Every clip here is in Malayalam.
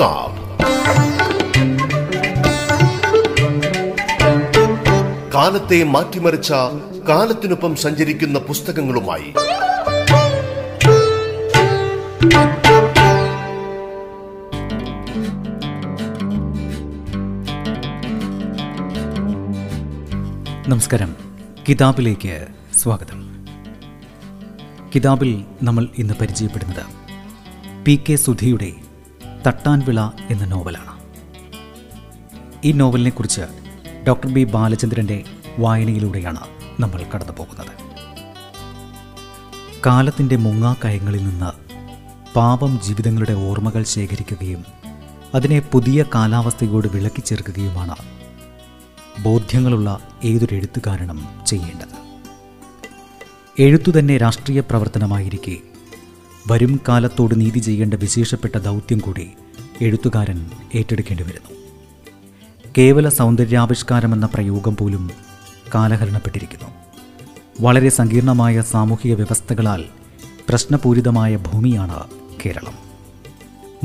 കിതാബ് കാലത്തെ മാറ്റിമറിച്ച കാലത്തിനൊപ്പം സഞ്ചരിക്കുന്ന പുസ്തകങ്ങളുമായി. നമസ്കാരം. കിതാബിലേക്ക് സ്വാഗതം. കിതാബിൽ നമ്മൾ ഇന്ന് പരിചയപ്പെടുന്നത് പി കെ സുധിയുടെ തട്ടാൻവിള എന്ന നോവലാണ് ഈ നോവലിനെ കുറിച്ച് ഡോക്ടർ ബി ബാലചന്ദ്രന്റെ വായനയിലൂടെയാണ് നമ്മൾ കടന്നു പോകുന്നത് കാലത്തിന്റെ മുങ്ങാക്കയങ്ങളിൽ നിന്ന് പാപം ജീവിതങ്ങളുടെ ഓർമ്മകൾ ശേഖരിക്കുകയും അതിനെ പുതിയ കാലാവസ്ഥയോട് വിളക്കി ചേർക്കുകയുമാണ് ബോധ്യങ്ങളുള്ള ഏതൊരു എഴുത്തുകാരനും ചെയ്യേണ്ടത്. എഴുത്തു തന്നെ രാഷ്ട്രീയ പ്രവർത്തനമായിരിക്കെ വരും കാലത്തോട് നീതി ചെയ്യേണ്ട വിശേഷപ്പെട്ട ദൗത്യം കൂടി എഴുത്തുകാരൻ ഏറ്റെടുക്കേണ്ടി വരുന്നു. കേവല സൗന്ദര്യാവിഷ്കാരമെന്ന പ്രയോഗം പോലും കാലഹരണപ്പെട്ടിരിക്കുന്നു. വളരെ സങ്കീർണമായ സാമൂഹിക വ്യവസ്ഥകളാൽ പ്രശ്നപൂരിതമായ ഭൂമിയാണ് കേരളം.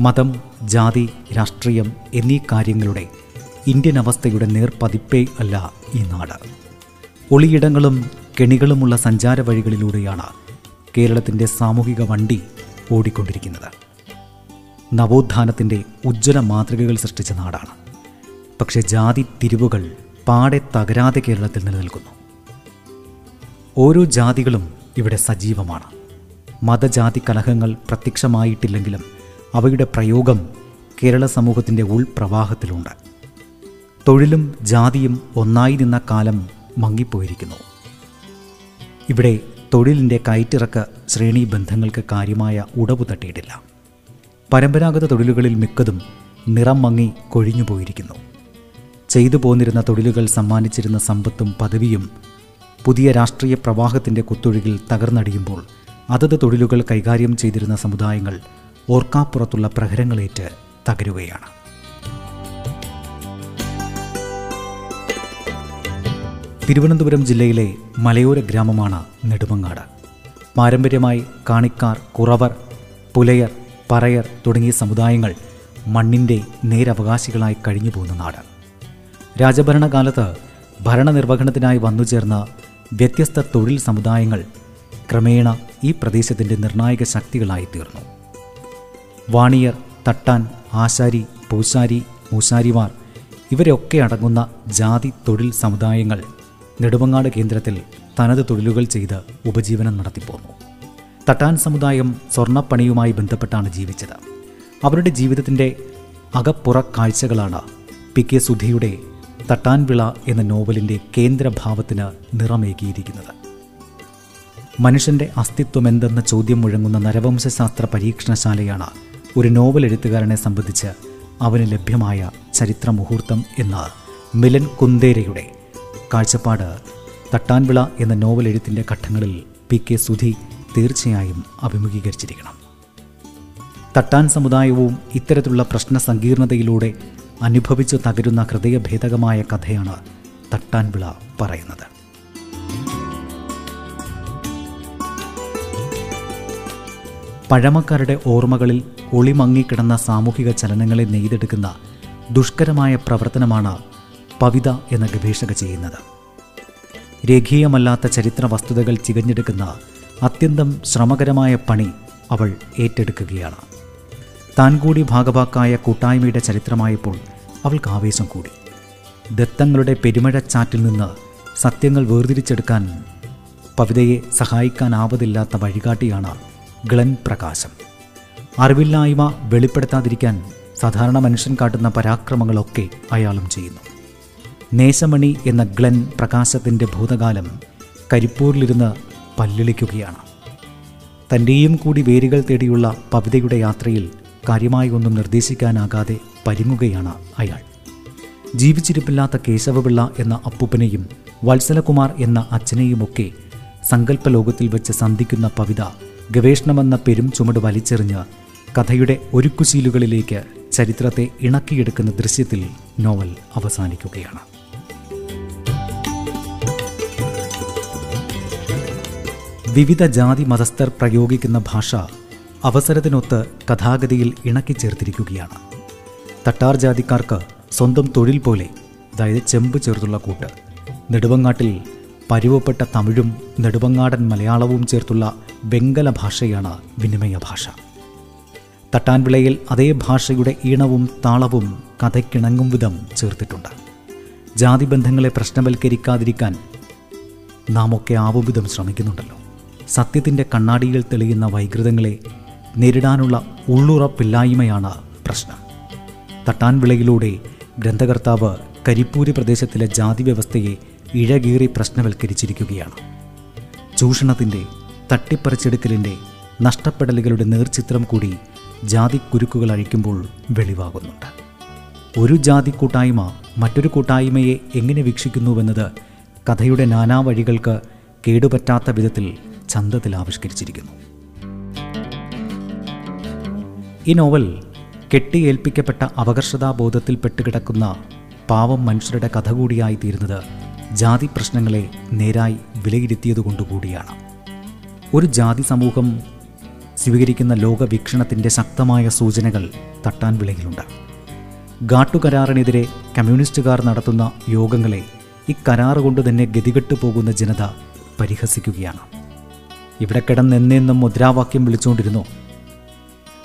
മതം ജാതി രാഷ്ട്രീയം എന്നീ കാര്യങ്ങളുടെ ഇന്ത്യൻ അവസ്ഥയുടെ നേർപ്പതിപ്പേ അല്ല ഈ നാട്. ഒളിയിടങ്ങളും കെണികളുമുള്ള സഞ്ചാര വഴികളിലൂടെയാണ് കേരളത്തിന്റെ സാമൂഹിക വണ്ടി ഓടിക്കൊണ്ടിരിക്കുന്നത്. നവോത്ഥാനത്തിന്റെ ഉജ്ജ്വല മാതൃകകൾ സൃഷ്ടിച്ച നാടാണ്. പക്ഷേ ജാതി തിരിവുകൾ പാടെ തകരാതെ കേരളത്തിൽ നിലനിൽക്കുന്നു. ഓരോ ജാതികളും ഇവിടെ സജീവമാണ്. മതജാതി കലഹങ്ങൾ പ്രത്യക്ഷമായിട്ടില്ലെങ്കിലും അവയുടെ പ്രയോഗം കേരള സമൂഹത്തിന്റെ ഉൾപ്രവാഹത്തിലുണ്ട്. തൊഴിലും ജാതിയും ഒന്നായി നിന്ന കാലം മങ്ങിപ്പോയിരിക്കുന്നു. ഇവിടെ തൊഴിലിന്റെ കയറ്റിറക്ക ശ്രേണി ബന്ധങ്ങൾക്ക് കാര്യമായ ഉടവു തട്ടിയിട്ടില്ല. പരമ്പരാഗത തൊഴിലുകളിൽ മിക്കതും നിറം മങ്ങി കൊഴിഞ്ഞുപോയിരിക്കുന്നു ചെയ്തു പോന്നിരുന്ന തൊഴിലുകൾ സമ്മാനിച്ചിരുന്ന സമ്പത്തും പദവിയും പുതിയ രാഷ്ട്രീയ പ്രവാഹത്തിന്റെ കുത്തൊഴുകിൽ തകർന്നടിയുമ്പോൾ അതത് തൊഴിലുകൾ കൈകാര്യം ചെയ്തിരുന്ന സമുദായങ്ങൾ ഓർക്കാപ്പുറത്തുള്ള പ്രഹരങ്ങളേറ്റ് തകരുകയാണ്. തിരുവനന്തപുരം ജില്ലയിലെ മലയോര ഗ്രാമമാണ് നെടുമങ്ങാട്. പാരമ്പര്യമായി കാണിക്കാർ കുറവർ പുലയർ പറയർ തുടങ്ങിയ സമുദായങ്ങൾ മണ്ണിന്റെ നേരവകാശികളായി കഴിഞ്ഞു പോകുന്ന നാട്. രാജഭരണകാലത്ത് ഭരണനിർവഹണത്തിനായി വന്നുചേർന്ന വ്യത്യസ്ത തൊഴിൽ സമുദായങ്ങൾ ക്രമേണ ഈ പ്രദേശത്തിന്റെ നിർണായക ശക്തികളായി തീർന്നു. വാണിയർ തട്ടാൻ ആശാരി പൂശാരി മൂശാരിമാർ ഇവരൊക്കെ അടങ്ങുന്ന ജാതി തൊഴിൽ സമുദായങ്ങൾ നെടുമങ്ങാട് കേന്ദ്രത്തിൽ തനത് തൊഴിലുകൾ ചെയ്ത് ഉപജീവനം നടത്തിപ്പോന്നു തട്ടാൻ സമുദായം സ്വർണപ്പണിയുമായി ബന്ധപ്പെട്ടാണ് ജീവിച്ചത്. അവരുടെ ജീവിതത്തിന്റെ അകപ്പുറ കാഴ്ചകളാണ് പി കെ സുധിയുടെ തട്ടാൻവിള എന്ന നോവലിന്റെ കേന്ദ്രഭാവത്തിന് നിറമേകിയിരിക്കുന്നത്. മനുഷ്യന്റെ അസ്തിത്വമെന്തെന്ന ചോദ്യം മുഴങ്ങുന്ന നരവംശശാസ്ത്ര പരീക്ഷണശാലയാണ് ഒരു നോവൽ എഴുത്തുകാരനെ സംബന്ധിച്ച് അവന് ലഭ്യമായ ചരിത്ര മുഹൂർത്തം എന്ന മിലൻ കുന്തേരയുടെ കാഴ്ചപ്പാട്. തട്ടാൻവിള എന്ന നോവൽ എഴുത്തിന്റെ ഘട്ടങ്ങളിൽ പി കെ സുധി തീർച്ചയായും അഭിമുഖീകരിച്ചിരിക്കണം. തട്ടാൻ സമുദായവും ഇത്തരത്തിലുള്ള പ്രശ്ന സങ്കീർണതയിലൂടെ അനുഭവിച്ചു തകരുന്ന ഹൃദയഭേദകമായ കഥയാണ് തട്ടാൻവിള പറയുന്നത്. പഴമക്കാരുടെ ഓർമ്മകളിൽ ഒളിമങ്ങിക്കിടന്ന സാമൂഹിക ചലനങ്ങളെ നെയ്തെടുക്കുന്ന ദുഷ്കരമായ പ്രവർത്തനമാണ് പവിത എന്ന ഗവേഷക ചെയ്യുന്നത്. രേഖീയമല്ലാത്ത ചരിത്ര വസ്തുതകൾ ചികഞ്ഞെടുക്കുന്ന അത്യന്തം ശ്രമകരമായ പണി അവൾ ഏറ്റെടുക്കുകയാണ്. താൻ കൂടി ഭാഗവാക്കായ കൂട്ടായ്മയുടെ ചരിത്രമായപ്പോൾ അവൾക്ക് ആവേശം കൂടി. ദത്തങ്ങളുടെ പെരുമഴ ചാറ്റിൽ നിന്ന് സത്യങ്ങൾ വേർതിരിച്ചെടുക്കാൻ പവിതയെ സഹായിക്കാനാവതില്ലാത്ത വഴികാട്ടിയാണ് ഗ്ലൻ പ്രകാശം. അറിവില്ലായ്മ വെളിപ്പെടുത്താതിരിക്കാൻ സാധാരണ മനുഷ്യൻ കാട്ടുന്ന പരാക്രമങ്ങളൊക്കെ അയാളും ചെയ്യുന്നു. നേശമണി എന്ന ഗ്ലൻ പ്രകാശത്തിന്റെ ഭൂതകാലം കരിപ്പൂരിലിരുന്ന് പല്ലിളിക്കുകയാണ്. തന്റെയും കൂടി വേരുകൾ തേടിയുള്ള പവിതയുടെ യാത്രയിൽ കാര്യമായി ഒന്നും നിർദ്ദേശിക്കാനാകാതെ പരിങ്ങുകയാണ് അയാൾ. ജീവിച്ചിരിപ്പില്ലാത്ത കേശവപിള്ള എന്ന അപ്പൂപ്പനെയും വത്സലകുമാർ എന്ന അച്ഛനെയുമൊക്കെ സങ്കല്പലോകത്തിൽ വെച്ച് സന്ധിക്കുന്ന പവിത ഗവേഷണമെന്ന പെരും ചുമട് വലിച്ചെറിഞ്ഞ് കഥയുടെ ഒരുക്കുശീലുകളിലേക്ക് ചരിത്രത്തെ ഇണക്കിയെടുക്കുന്ന ദൃശ്യത്തിൽ നോവൽ അവസാനിക്കുകയാണ്. വിവിധ ജാതി മതസ്ഥർ പ്രയോഗിക്കുന്ന ഭാഷ അവസരത്തിനൊത്ത് കഥാഗതിയിൽ ഇണക്കി ചേർത്തിരിക്കുകയാണ്. തട്ടാർ ജാതിക്കാർക്ക് സ്വന്തം തൊഴിൽ പോലെ അതായത് ചെമ്പ് ചേർത്തുള്ള കൂട്ട് നെടുവങ്ങാട്ടിൽ പരുവപ്പെട്ട തമിഴും നെടുവങ്ങാടൻ മലയാളവും ചേർത്തുള്ള വെങ്കല ഭാഷയാണ് വിനിമയ ഭാഷ. തട്ടാൻവിളയിൽ അതേ ഭാഷയുടെ ഈണവും താളവും കഥയ്ക്കിണങ്ങും വിധം ചേർത്തിട്ടുണ്ട്. ജാതിബന്ധങ്ങളെ പ്രശ്നവൽക്കരിക്കാതിരിക്കാൻ നാം ഒക്കെ ആവുവിധം ശ്രമിക്കുന്നുണ്ടല്ലോ. സത്യത്തിന്റെ കണ്ണാടിയിൽ തെളിയുന്ന വൈകൃതങ്ങളെ നേരിടാനുള്ള ഉള്ളുറപ്പില്ലായ്മയാണ് പ്രശ്നം. തട്ടാൻവിളയിലൂടെ ഗ്രന്ഥകർത്താവ് കരിപ്പൂരി പ്രദേശത്തിലെ ജാതി വ്യവസ്ഥയെ ഇഴകീറി പ്രശ്നവൽക്കരിച്ചിരിക്കുകയാണ്. ചൂഷണത്തിന്റെ തട്ടിപ്പറിച്ചെടുക്കലിന്റെ നഷ്ടപ്പെടലുകളുടെ നേർചിത്രം കൂടി ജാതി കുരുക്കുകൾ അഴിക്കുമ്പോൾ വെളിവാകുന്നുണ്ട്. ഒരു ജാതി കൂട്ടായ്മ മറ്റൊരു കൂട്ടായ്മയെ എങ്ങനെ വീക്ഷിക്കുന്നുവെന്നത് കഥയുടെ നാനാ വഴികൾക്ക് കേടുപറ്റാത്ത വിധത്തിൽ ചന്തത്തിൽ ആവിഷ്കരിച്ചിരിക്കുന്നു. ഈ നോവൽ കെട്ടിയേൽപ്പിക്കപ്പെട്ട അപകർഷതാബോധത്തിൽ പെട്ടുകിടക്കുന്ന പാവം മനുഷ്യരുടെ കഥ കൂടിയായി തീരുന്നത് ജാതി പ്രശ്നങ്ങളെ നേരായി വിലയിരുത്തിയതുകൊണ്ടുകൂടിയാണ്. ഒരു ജാതി സമൂഹം സ്വീകരിക്കുന്ന ലോകവീക്ഷണത്തിന്റെ ശക്തമായ സൂചനകൾ തട്ടാൻ വിളയിലുണ്ട്. ഗാട്ടുകരാറിനെതിരെ കമ്മ്യൂണിസ്റ്റുകാർ നടത്തുന്ന യോഗങ്ങളെ ഈ കരാറ് കൊണ്ട് തന്നെ ഗതികെട്ടു പോകുന്ന ജനത പരിഹസിക്കുകയാണ്. ഇവിടെ കിടന്ന് കിടന്നെന്നെന്നും മുദ്രാവാക്യം വിളിച്ചുകൊണ്ടിരുന്നു.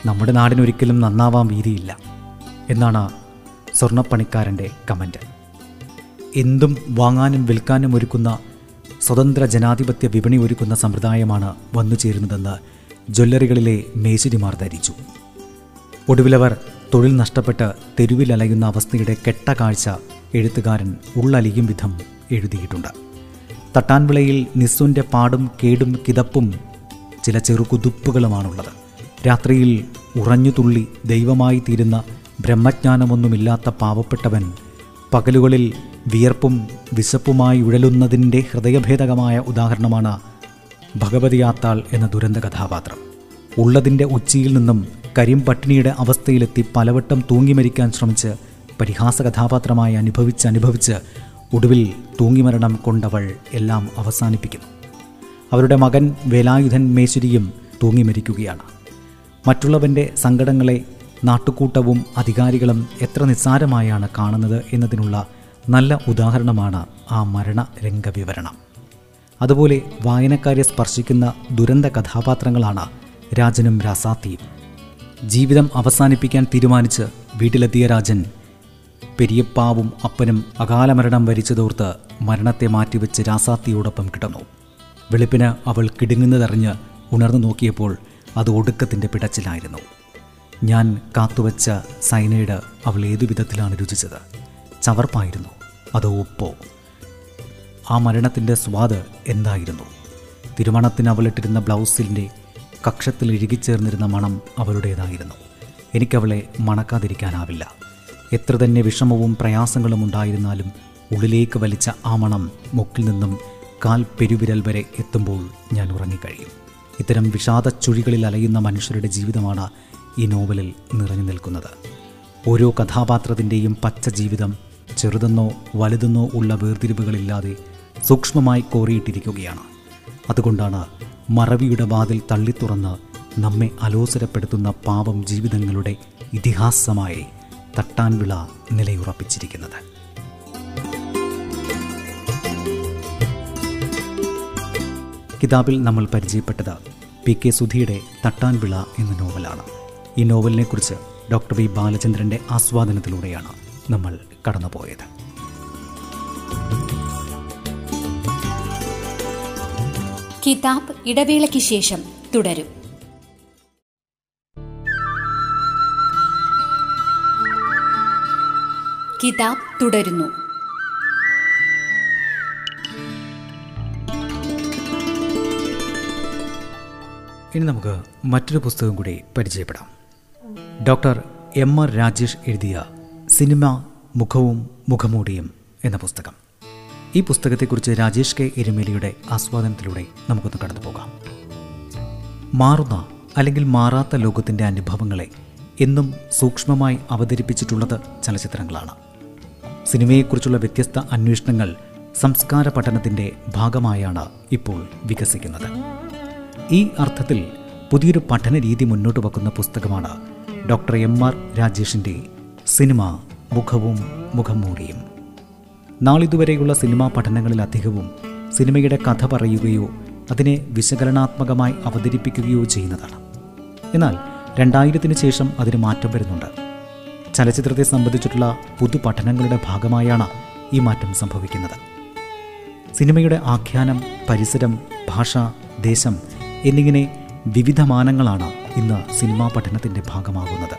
നമ്മുടെ നാടിനൊരിക്കലും നന്നാവാൻ വീതിയില്ല എന്നാണ് സ്വർണപ്പണിക്കാരന്റെ കമന്റ് എന്തും വാങ്ങാനും വിൽക്കാനും ഒരുക്കുന്ന സ്വതന്ത്ര ജനാധിപത്യ വിപണി ഒരുക്കുന്ന സമ്പ്രദായമാണ് വന്നു ചേരുന്നതെന്ന് ജ്വല്ലറികളിലെ മേശിരിമാർ ധരിച്ചു. ഒടുവിലവർ തൊഴിൽ നഷ്ടപ്പെട്ട് തെരുവിലലയുന്ന അവസ്ഥയുടെ കെട്ട കാഴ്ച എഴുത്തുകാരൻ ഉള്ളലിയും വിധം എഴുതിയിട്ടുണ്ട്. തട്ടാൻവിളയിൽ നിസ്സുന്റെ പാടും കേടും കിതപ്പും ചില ചെറുകുതുപ്പുകളുമാണുള്ളത് രാത്രിയിൽ ഉറഞ്ഞുതുള്ളി ദൈവമായി തീരുന്ന ബ്രഹ്മജ്ഞാനമൊന്നുമില്ലാത്ത പാവപ്പെട്ടവൻ പകലുകളിൽ വിയർപ്പും വിശപ്പുമായി ഉഴലുന്നതിന്റെ ഹൃദയഭേദകമായ ഉദാഹരണമാണ് ഭഗവതിയാത്താൾ എന്ന ദുരന്ത കഥാപാത്രം ഉള്ളതിന്റെ ഉച്ചിയിൽ നിന്നും കരിം പട്ടിണിയുടെ അവസ്ഥയിലെത്തി പലവട്ടം തൂങ്ങി മരിക്കാൻ ശ്രമിച്ച് പരിഹാസ കഥാപാത്രമായി അനുഭവിച്ച് അനുഭവിച്ച് ഒടുവിൽ തൂങ്ങിമരണം കൊണ്ടവൾ എല്ലാം അവസാനിപ്പിക്കുന്നു. അവരുടെ മകൻ വേലായുധൻ മേശ്വരിയും തൂങ്ങി മരിക്കുകയാണ് മറ്റുള്ളവന്റെ സങ്കടങ്ങളെ നാട്ടുകൂട്ടവും അധികാരികളും എത്ര നിസ്സാരമായാണ് കാണുന്നത് എന്നതിനുള്ള നല്ല ഉദാഹരണമാണ് ആ മരണ രംഗവിവരണം. അതുപോലെ വായനക്കാരെ സ്പർശിക്കുന്ന ദുരന്ത കഥാപാത്രങ്ങളാണ് രാജനും രാസാത്തിയും. ജീവിതം അവസാനിപ്പിക്കാൻ തീരുമാനിച്ച് വീട്ടിലെത്തിയ രാജൻ പെരിയപ്പാവും അപ്പനും അകാലമരണം വരിച്ചതോർത്ത് മരണത്തെ മാറ്റിവെച്ച് രാസാത്തിയോടൊപ്പം കിടന്നു. വെളുപ്പിന് അവൾ കിടുങ്ങുന്നതറിഞ്ഞ് ഉണർന്നു നോക്കിയപ്പോൾ അത് ഒടുക്കത്തിന്റെ പിടച്ചിലായിരുന്നു. ഞാൻ കാത്തുവച്ച സൈനൈഡ് അവൾ ഏതു വിധത്തിലാണ് രുചിച്ചത്? ചവർപ്പായിരുന്നു. അതോ ഉപ്പോ? ആ മരണത്തിന്റെ സ്വാദ് എന്തായിരുന്നു? തിരുമണത്തിന് അവളിട്ടിരുന്ന ബ്ലൗസിന്റെ കക്ഷത്തിൽ ഇഴുകിച്ചേർന്നിരുന്ന മണം അവളുടേതായിരുന്നു. എനിക്കവളെ മണക്കാതിരിക്കാനാവില്ല. എത്ര തന്നെ വിഷമവും പ്രയാസങ്ങളും ഉണ്ടായിരുന്നാലും ഉള്ളിലേക്ക് വലിച്ച ആ മണം മുക്കിൽ നിന്നും കാൽ പെരുവിരൽ വരെ എത്തുമ്പോൾ ഞാൻ ഉറങ്ങിക്കഴിയും. ഇത്തരം വിഷാദ ചുഴികളിൽ അലയുന്ന മനുഷ്യരുടെ ജീവിതമാണ് ഈ നോവലിൽ നിറഞ്ഞു നിൽക്കുന്നത്. ഓരോ കഥാപാത്രത്തിന്റെയും പച്ച ജീവിതം ചെറുതെന്നോ വലുതെന്നോ ഉള്ള വേർതിരിവുകളില്ലാതെ സൂക്ഷ്മമായി കോറിയിട്ടിരിക്കുകയാണ്. അതുകൊണ്ടാണ് മറവിയുടെ വാതിൽ തള്ളിത്തുറന്ന് നമ്മെ അലോസരപ്പെടുത്തുന്ന പാവം ജീവിതങ്ങളുടെ ഇതിഹാസമായി തട്ടാൻവിള നിലയുറപ്പിച്ചിരിക്കുന്നത്. കിതാബിൽ നമ്മൾ പരിചയപ്പെട്ടത് പി കെ സുധിയുടെ തട്ടാൻവിള എന്ന നോവലാണ്. ഈ നോവലിനെക്കുറിച്ച് ഡോക്ടർ വി ബാലചന്ദ്രന്റെ ആസ്വാദനത്തിലൂടെയാണ് നമ്മൾ കടന്നുപോയത്. കിതാബ് ഇടവേളയ്ക്ക് ശേഷം തുടരും. കിതാബ് തുടരുന്നു. ഇനി നമുക്ക് മറ്റൊരു പുസ്തകം കൂടി പരിചയപ്പെടാം. ഡോക്ടർ എം ആർ രാജേഷ് എഴുതിയ സിനിമ മുഖവും മുഖമൂടിയും എന്ന പുസ്തകം. ഈ പുസ്തകത്തെക്കുറിച്ച് രാജേഷ് കെ എരുമേലിയുടെ ആസ്വാദനത്തിലൂടെ നമുക്കൊന്ന് കടന്നു പോകാം. മാറുന്ന അല്ലെങ്കിൽ മാറാത്ത ലോകത്തിന്റെ അനുഭവങ്ങളെ എന്നും സൂക്ഷ്മമായി അവതരിപ്പിച്ചിട്ടുള്ളത് ചലച്ചിത്രങ്ങളാണ്. സിനിമയെക്കുറിച്ചുള്ള വ്യത്യസ്ത അന്വേഷണങ്ങൾ സംസ്കാര പഠനത്തിന്റെ ഭാഗമായാണ് ഇപ്പോൾ വികസിക്കുന്നത്. ഈ അർത്ഥത്തിൽ പുതിയൊരു പഠന രീതി മുന്നോട്ട് വെക്കുന്ന പുസ്തകമാണ് ഡോക്ടർ എം ആർ രാജേഷിന്റെ സിനിമ മുഖവും മുഖം മൂടിയും നാളിതുവരെയുള്ള സിനിമാ പഠനങ്ങളിൽ അധികവും സിനിമയുടെ കഥ പറയുകയോ അതിനെ വിശകലനാത്മകമായി അവതരിപ്പിക്കുകയോ ചെയ്യുന്നതാണ്. എന്നാൽ രണ്ടായിരത്തിന് ശേഷം അതിന് മാറ്റം വരുന്നുണ്ട്. ചലച്ചിത്രത്തെ സംബന്ധിച്ചിട്ടുള്ള പുതു പഠനങ്ങളുടെ ഭാഗമായാണ് ഈ മാറ്റം സംഭവിക്കുന്നത്. സിനിമയുടെ ആഖ്യാനം പരിസരം ഭാഷ ദേശം എന്നിങ്ങനെ വിവിധ മാനങ്ങളാണ് ഇന്ന് സിനിമാ പഠനത്തിന്റെ ഭാഗമാകുന്നത്.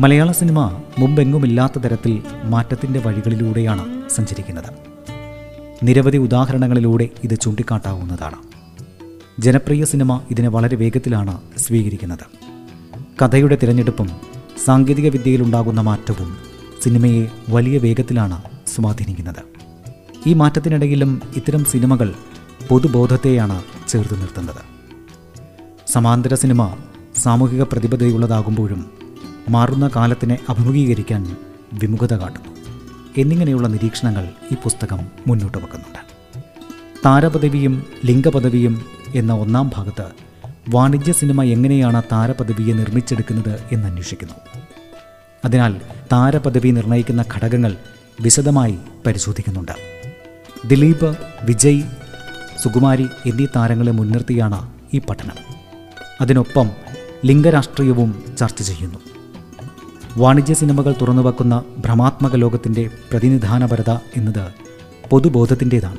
മലയാള സിനിമ മുമ്പെങ്ങുമില്ലാത്ത തരത്തിൽ മാറ്റത്തിന്റെ വഴികളിലൂടെയാണ് സഞ്ചരിക്കുന്നത്. നിരവധി ഉദാഹരണങ്ങളിലൂടെ ഇത് ചൂണ്ടിക്കാട്ടാവുന്നതാണ്. ജനപ്രിയ സിനിമ ഇതിനെ വളരെ വേഗത്തിലാണ് സ്വീകരിക്കുന്നത്. കഥയുടെ തിരഞ്ഞെടുപ്പും സാങ്കേതിക വിദ്യയിലുണ്ടാകുന്ന മാറ്റവും സിനിമയെ വലിയ വേഗത്തിലാണ് സ്വാധീനിക്കുന്നത്. ഈ മാറ്റത്തിനിടയിലും ഇത്തരം സിനിമകൾ പൊതുബോധത്തെയാണ് ചേർത്ത് നിർത്തുന്നത്. സമാന്തര സിനിമ സാമൂഹിക പ്രതിബദ്ധതയുള്ളതാകുമ്പോഴും മാറുന്ന കാലത്തിനെ അഭിമുഖീകരിക്കാൻ വിമുഖത കാട്ടുന്നു. എന്നിങ്ങനെയുള്ള നിരീക്ഷണങ്ങൾ ഈ പുസ്തകം മുന്നോട്ട് വെക്കുന്നുണ്ട്. താരപദവിയും ലിംഗപദവിയും എന്ന ഒന്നാം ഭാഗത്ത് വാണിജ്യ സിനിമ എങ്ങനെയാണ് താരപദവിയെ നിർമ്മിച്ചെടുക്കുന്നത് എന്ന് അന്വേഷിക്കുന്നു അതിനാൽ താരപദവി നിർണയിക്കുന്ന ഘടകങ്ങൾ വിശദമായി പരിശോധിക്കുന്നുണ്ട്. ദിലീപ് വിജയ് സുകുമാരി എന്നീ താരങ്ങളെ മുൻനിർത്തിയാണ് ഈ പഠനം. അതിനൊപ്പം ലിംഗരാഷ്ട്രീയവും ചർച്ച ചെയ്യുന്നു. വാണിജ്യ സിനിമകൾ തുറന്നുവെക്കുന്ന ഭ്രമാത്മക ലോകത്തിന്റെ പ്രതിനിധാനപരത എന്നത് പൊതുബോധത്തിന്റേതാണ്.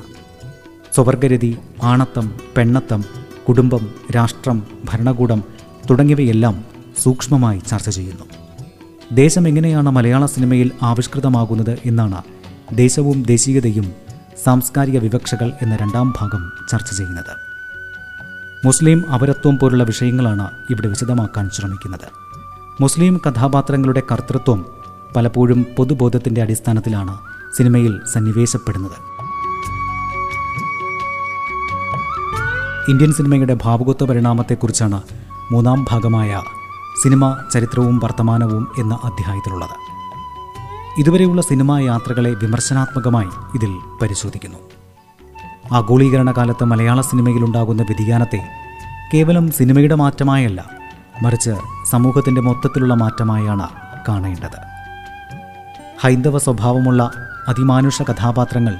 സ്വവർഗരതി ആണത്തം പെണ്ണത്തം കുടുംബം രാഷ്ട്രം ഭരണകൂടം തുടങ്ങിയവയെല്ലാം സൂക്ഷ്മമായി ചർച്ച ചെയ്യുന്നു. ദേശം എങ്ങനെയാണ് മലയാള സിനിമയിൽ ആവിഷ്കൃതമാകുന്നത് എന്നാണ് ദേശവും ദേശീയതയും സാംസ്കാരിക വിവക്ഷകൾ എന്ന രണ്ടാം ഭാഗം ചർച്ച ചെയ്യുന്നത്. മുസ്ലിം അപരത്വം പോലുള്ള വിഷയങ്ങളാണ് ഇവിടെ വിശദമാക്കാൻ ശ്രമിക്കുന്നത്. മുസ്ലിം കഥാപാത്രങ്ങളുടെ കർത്തൃത്വം പലപ്പോഴും പൊതുബോധത്തിന്റെ അടിസ്ഥാനത്തിലാണ് സിനിമയിൽ സന്നിവേശപ്പെടുന്നത്. ഇന്ത്യൻ സിനിമയുടെ ഭാവുകത്വ പരിണാമത്തെക്കുറിച്ചാണ് മൂന്നാം ഭാഗമായ സിനിമ ചരിത്രവും വർത്തമാനവും എന്ന അധ്യായത്തിലുള്ളത്. ഇതുവരെയുള്ള സിനിമാ യാത്രകളെ വിമർശനാത്മകമായി ഇതിൽ പരിശോധിക്കുന്നു. ആഗോളീകരണ കാലത്ത് മലയാള സിനിമയിലുണ്ടാകുന്ന വ്യതിയാനത്തെ കേവലം സിനിമയുടെ മാറ്റമായല്ല മറിച്ച് സമൂഹത്തിന്റെ മൊത്തത്തിലുള്ള മാറ്റമായാണ് കാണേണ്ടത്. ഹൈന്ദവ സ്വഭാവമുള്ള അതിമാനുഷ കഥാപാത്രങ്ങൾ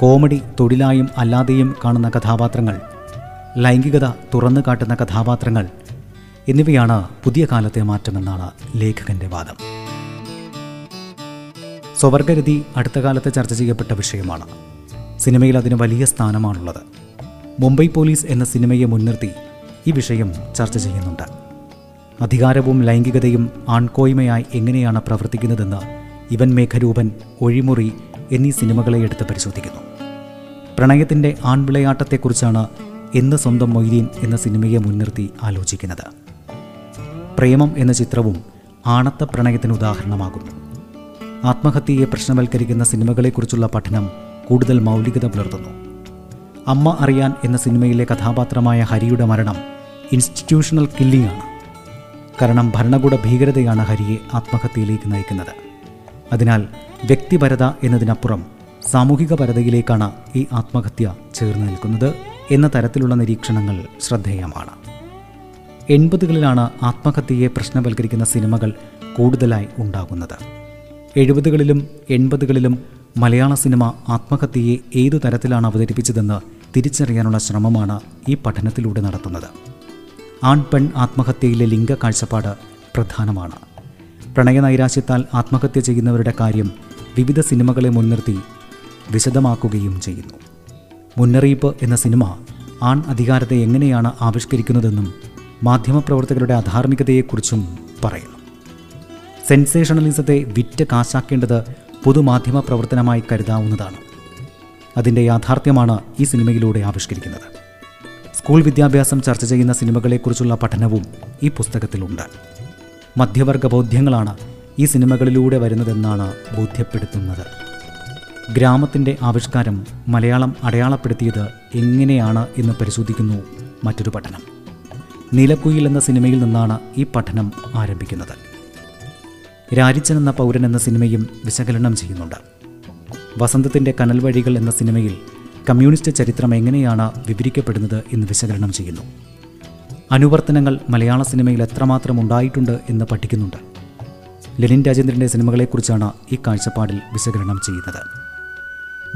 കോമഡി തൊഴിലായും അല്ലാതെയും കാണുന്ന കഥാപാത്രങ്ങൾ ലൈംഗികത തുറന്നു കാട്ടുന്ന കഥാപാത്രങ്ങൾ എന്നിവയാണ് പുതിയ കാലത്തെ മാറ്റമെന്നാണ് ലേഖകന്റെ വാദം. സ്വവർഗരതി അടുത്ത കാലത്ത് ചർച്ച ചെയ്യപ്പെട്ട വിഷയമാണ്. സിനിമയിൽ അതിന് വലിയ സ്ഥാനമാണുള്ളത്. മുംബൈ പോലീസ് എന്ന സിനിമയെ മുൻനിർത്തി ഈ വിഷയം ചർച്ച ചെയ്യുന്നുണ്ട്. അധികാരവും ലൈംഗികതയും ആൺകോയ്മയായി എങ്ങനെയാണ് പ്രവർത്തിക്കുന്നതെന്ന് ഇവൻ മേഘരൂപൻ ഒഴിമുറി എന്നീ സിനിമകളെ എടുത്ത് പരിശോധിക്കുന്നു. പ്രണയത്തിന്റെ ആൺവിളയാട്ടത്തെക്കുറിച്ചാണ് എന്ന് സ്വന്തം മൊയ്തീൻ എന്ന സിനിമയെ മുൻനിർത്തി ആലോചിക്കുന്നത്. പ്രേമം എന്ന ചിത്രവും ആണത്ത പ്രണയത്തിന് ഉദാഹരണമാകുന്നു. ആത്മഹത്യയെ പ്രശ്നവൽക്കരിക്കുന്ന സിനിമകളെക്കുറിച്ചുള്ള പഠനം കൂടുതൽ മൗലികത പുലർത്തുന്നു. അമ്മ അറിയാൻ എന്ന സിനിമയിലെ കഥാപാത്രമായ ഹരിയുടെ മരണം ഇൻസ്റ്റിറ്റ്യൂഷണൽ കില്ലിംഗ് ആണ് കാരണം ഭരണകൂട ഭീകരതയാണ് ഹരിയെ ആത്മഹത്യയിലേക്ക് നയിക്കുന്നത്. അതിനാൽ വ്യക്തിപരത എന്നതിനപ്പുറം സാമൂഹിക പരതയിലേക്കാണ് ഈ ആത്മഹത്യ ചേർന്ന് നിൽക്കുന്നത്. എന്ന തരത്തിലുള്ള നിരീക്ഷണങ്ങൾ ശ്രദ്ധേയമാണ്. എൺപതുകളിലാണ് ആത്മഹത്യയെ പ്രശ്നവൽക്കരിക്കുന്ന സിനിമകൾ കൂടുതലായി ഉണ്ടാകുന്നത്. എഴുപതുകളിലും എൺപതുകളിലും മലയാള സിനിമ ആത്മഹത്യയെ ഏതു തരത്തിലാണ് അവതരിപ്പിച്ചതെന്ന് തിരിച്ചറിയാനുള്ള ശ്രമമാണ് ഈ പഠനത്തിലൂടെ നടത്തുന്നത്. ആൺ പെൺ ആത്മഹത്യയിലെ ലിംഗ കാഴ്ചപ്പാട് പ്രധാനമാണ്. പ്രണയനൈരാശ്യത്താൽ ആത്മഹത്യ ചെയ്യുന്നവരുടെ കാര്യം വിവിധ സിനിമകളെ മുൻനിർത്തി വിശദമാക്കുകയും ചെയ്യുന്നു. മുന്നറിയിപ്പ് എന്ന സിനിമ ആൺ അധികാരത്തെ എങ്ങനെയാണ് ആവിഷ്കരിക്കുന്നതെന്നും മാധ്യമപ്രവർത്തകരുടെ അധാർമികതയെക്കുറിച്ചും പറയുന്നു സെൻസേഷണലിസത്തെ വിറ്റ് കാശാക്കേണ്ടത് പൊതുമാധ്യമ പ്രവർത്തനമായി കരുതാവുന്നതാണ്. അതിന്റെ യാഥാർത്ഥ്യമാണ് ഈ സിനിമയിലൂടെ ആവിഷ്കരിക്കുന്നത്. സ്കൂൾ വിദ്യാഭ്യാസം ചർച്ച ചെയ്യുന്ന സിനിമകളെക്കുറിച്ചുള്ള പഠനവും ഈ പുസ്തകത്തിലുണ്ട്. മധ്യവർഗ ബോധ്യങ്ങളാണ് ഈ സിനിമകളിലൂടെ വരുന്നതെന്നാണ് ബോധ്യപ്പെടുത്തുന്നത്. ഗ്രാമത്തിന്റെ ആവിഷ്കാരം മലയാളം അടയാളപ്പെടുത്തിയത് എങ്ങനെയാണ് എന്ന് പരിശോധിക്കുന്നു മറ്റൊരു പഠനം. നീലക്കുയിൽ എന്ന സിനിമയിൽ നിന്നാണ് ഈ പഠനം ആരംഭിക്കുന്നത്. രാരിച്ചൻ എന്ന പൗരൻ എന്ന സിനിമയും വിശകലനം ചെയ്യുന്നുണ്ട്. വസന്തത്തിന്റെ കനൽ വഴികൾ എന്ന സിനിമയിൽ കമ്മ്യൂണിസ്റ്റ് ചരിത്രം എങ്ങനെയാണ് വിവരിക്കപ്പെടുന്നത് എന്ന് വിശകലനം ചെയ്യുന്നു. അനുവർത്തനങ്ങൾ മലയാള സിനിമയിൽ എത്രമാത്രം ഉണ്ടായിട്ടുണ്ട് എന്ന് പഠിക്കുന്നുണ്ട്. ലെനിൻ രാജേന്ദ്രന്റെ സിനിമകളെക്കുറിച്ചാണ് ഈ കാഴ്ചപ്പാടിൽ വിശകലനം ചെയ്യുന്നത്.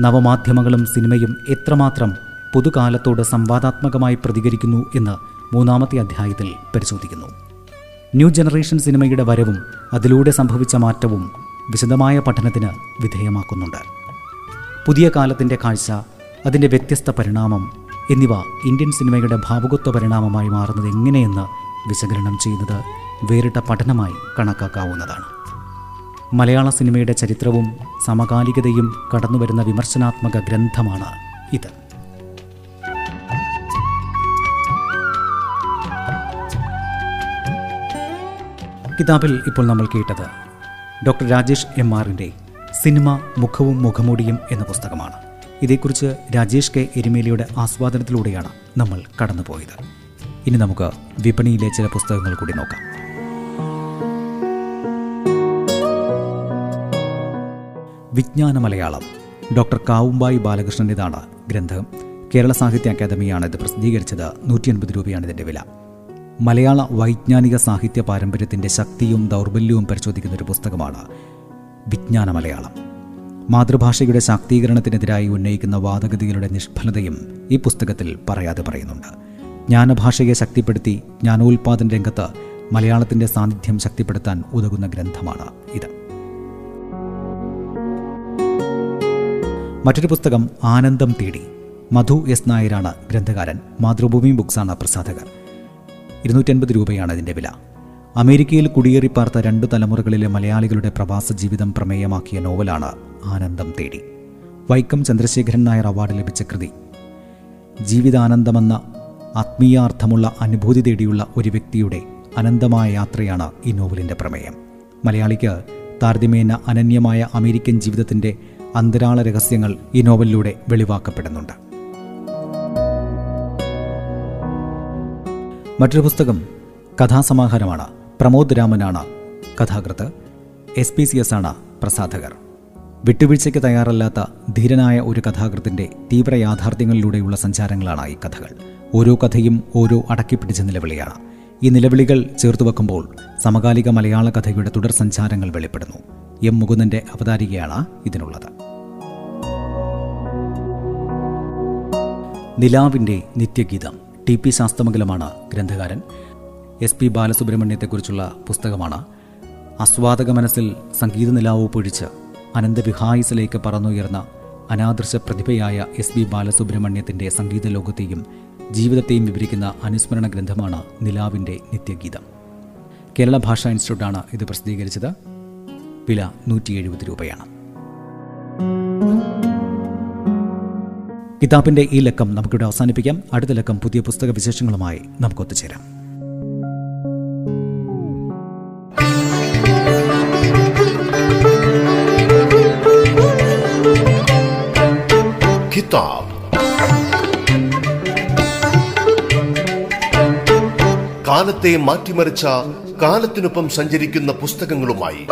നവമാധ്യമങ്ങളും സിനിമയും എത്രമാത്രം പുതുകാലത്തോട് സംവാദാത്മകമായി പ്രതികരിക്കുന്നു എന്ന് മൂന്നാമത്തെ അധ്യായത്തിൽ പരിശോധിക്കുന്നു. ന്യൂ ജനറേഷൻ സിനിമയുടെ വരവും അതിലൂടെ സംഭവിച്ച മാറ്റവും വിശദമായ പഠനത്തിന് വിധേയമാക്കുന്നുണ്ട്. പുതിയ കാലത്തിന്റെ കാഴ്ച അതിന്റെ വ്യത്യസ്ത പരിണാമം എന്നിവ ഇന്ത്യൻ സിനിമയുടെ ഭാവുകത്വ പരിണാമമായി മാറുന്നത് എങ്ങനെയെന്ന് വിശകലനം ചെയ്യുന്നത് വേറിട്ട പഠനമായി കണക്കാക്കാവുന്നതാണ്. മലയാള സിനിമയുടെ ചരിത്രവും സമകാലികതയും കടന്നുവരുന്ന വിമർശനാത്മക ഗ്രന്ഥമാണ് ഇത്. കിതാബിൽ ഇപ്പോൾ നമ്മൾ കേട്ടത് ഡോക്ടർ രാജേഷ് എം ആറിന്റെ സിനിമ മുഖവും മുഖമൂടിയും എന്ന പുസ്തകമാണ്. ഇതേക്കുറിച്ച് രാജേഷ് കെ എരുമേലിയുടെ ആസ്വാദനത്തിലൂടെയാണ് നമ്മൾ കടന്നുപോയത്. ഇനി നമുക്ക് വിപണിയിലെ ചില പുസ്തകങ്ങൾ കൂടി നോക്കാം. വിജ്ഞാന മലയാളം. ഡോക്ടർ കാവുമ്പായി ബാലകൃഷ്ണന്റെതാണ് ഗ്രന്ഥം. കേരള സാഹിത്യ അക്കാദമിയാണ് ഇത് പ്രസിദ്ധീകരിച്ചത്. നൂറ്റി അൻപത് രൂപയാണ് ഇതിന്റെ വില. മലയാള വൈജ്ഞാനിക സാഹിത്യ പാരമ്പര്യത്തിന്റെ ശക്തിയും ദൗർബല്യവും പരിശോധിക്കുന്ന ഒരു പുസ്തകമാണ് വിജ്ഞാന മലയാളം. മാതൃഭാഷയുടെ ശാക്തീകരണത്തിനെതിരായി ഉന്നയിക്കുന്ന വാദഗതികളുടെ നിഷ്ഫലതയും ഈ പുസ്തകത്തിൽ പറയാതെ പറയുന്നുണ്ട്. ജ്ഞാനഭാഷയെ ശക്തിപ്പെടുത്തി ജ്ഞാനോൽപാദന രംഗത്ത് മലയാളത്തിന്റെ സാന്നിധ്യം ശക്തിപ്പെടുത്താൻ ഉതകുന്ന ഗ്രന്ഥമാണ് ഇത്. മറ്റൊരു പുസ്തകം ആനന്ദം തേടി. മധു എസ് നായരാണ് ഗ്രന്ഥകാരൻ. മാതൃഭൂമി ബുക്സാണ് പ്രസാധകർ. ഇരുന്നൂറ്റൻപത് രൂപയാണ് അതിന്റെ വില. അമേരിക്കയിൽ കുടിയേറിപ്പാർത്ത രണ്ട് തലമുറകളിലെ മലയാളികളുടെ പ്രവാസ ജീവിതം പ്രമേയമാക്കിയ നോവലാണ് ആനന്ദം തേടി. വൈക്കം ചന്ദ്രശേഖരൻ നായർ അവാർഡ് ലഭിച്ച കൃതി. ജീവിതാനന്ദമെന്ന ആത്മീയാർത്ഥമുള്ള അനുഭൂതി തേടിയുള്ള ഒരു വ്യക്തിയുടെ അനന്തമായ യാത്രയാണ് ഈ നോവലിന്റെ പ്രമേയം. മലയാളിക്ക് താരതമ്യേന അനന്യമായ അമേരിക്കൻ ജീവിതത്തിന്റെ അന്തരാള രഹസ്യങ്ങൾ ഈ നോവലിലൂടെ വെളിവാക്കപ്പെടുന്നുണ്ട്. മറ്റൊരു പുസ്തകം കഥാസമാഹാരമാണ് പ്രമോദ് രാമനാണ്. കഥാകൃത്ത് എസ് പി സി എസ് ആണ് പ്രസാധകർ. വിട്ടുവീഴ്ചയ്ക്ക് തയ്യാറല്ലാത്ത ധീരനായ ഒരു കഥാകൃത്തിന്റെ തീവ്ര യാഥാർത്ഥ്യങ്ങളിലൂടെയുള്ള സഞ്ചാരങ്ങളാണ് ഈ കഥകൾ. ഓരോ കഥയും ഓരോ അടക്കിപ്പിടിച്ച നിലവിളിയാണ്. ഈ നിലവിളികൾ ചേർത്തു വെക്കുമ്പോൾ സമകാലിക മലയാള കഥയുടെ തുടർ സഞ്ചാരങ്ങൾ വെളിപ്പെടുന്നു. എം മുകുന്ദന്റെ അവതാരികയാണ് ഇതിനുള്ളത്. നിലാവിന്റെ നിത്യഗീതം ടി പി ശാസ്തമംഗലമാണ് ഗ്രന്ഥകാരൻ. എസ് പി ബാലസുബ്രഹ്മണ്യത്തെക്കുറിച്ചുള്ള പുസ്തകമാണ്. ആസ്വാദക മനസ്സിൽ സംഗീത നിലാവ് പൊഴിച്ച് അനന്തവിഹായസിലേക്ക് പറന്നുയർന്ന അനാദൃശ പ്രതിഭയായ എസ് പി ബാലസുബ്രഹ്മണ്യത്തിന്റെ സംഗീത ലോകത്തെയും ജീവിതത്തെയും വിവരിക്കുന്ന അനുസ്മരണ ഗ്രന്ഥമാണ് നിലാവിന്റെ നിത്യഗീതം. കേരള ഭാഷാ ഇൻസ്റ്റിറ്റ്യൂട്ടാണ് ഇത് പ്രസിദ്ധീകരിച്ചത്. വില നൂറ്റി രൂപയാണ്. കിതാബിന്റെ ഈ ലക്കം നമുക്കിവിടെ അവസാനിപ്പിക്കാം. അടുത്ത ലക്കം പുതിയ പുസ്തക വിശേഷങ്ങളുമായി നമുക്ക് ഒത്തുചേരാം. കിതാബ്. കാലത്തെ മാറ്റിമറിച്ച കാലത്തിനൊപ്പം സഞ്ചരിക്കുന്ന പുസ്തകങ്ങളുമായി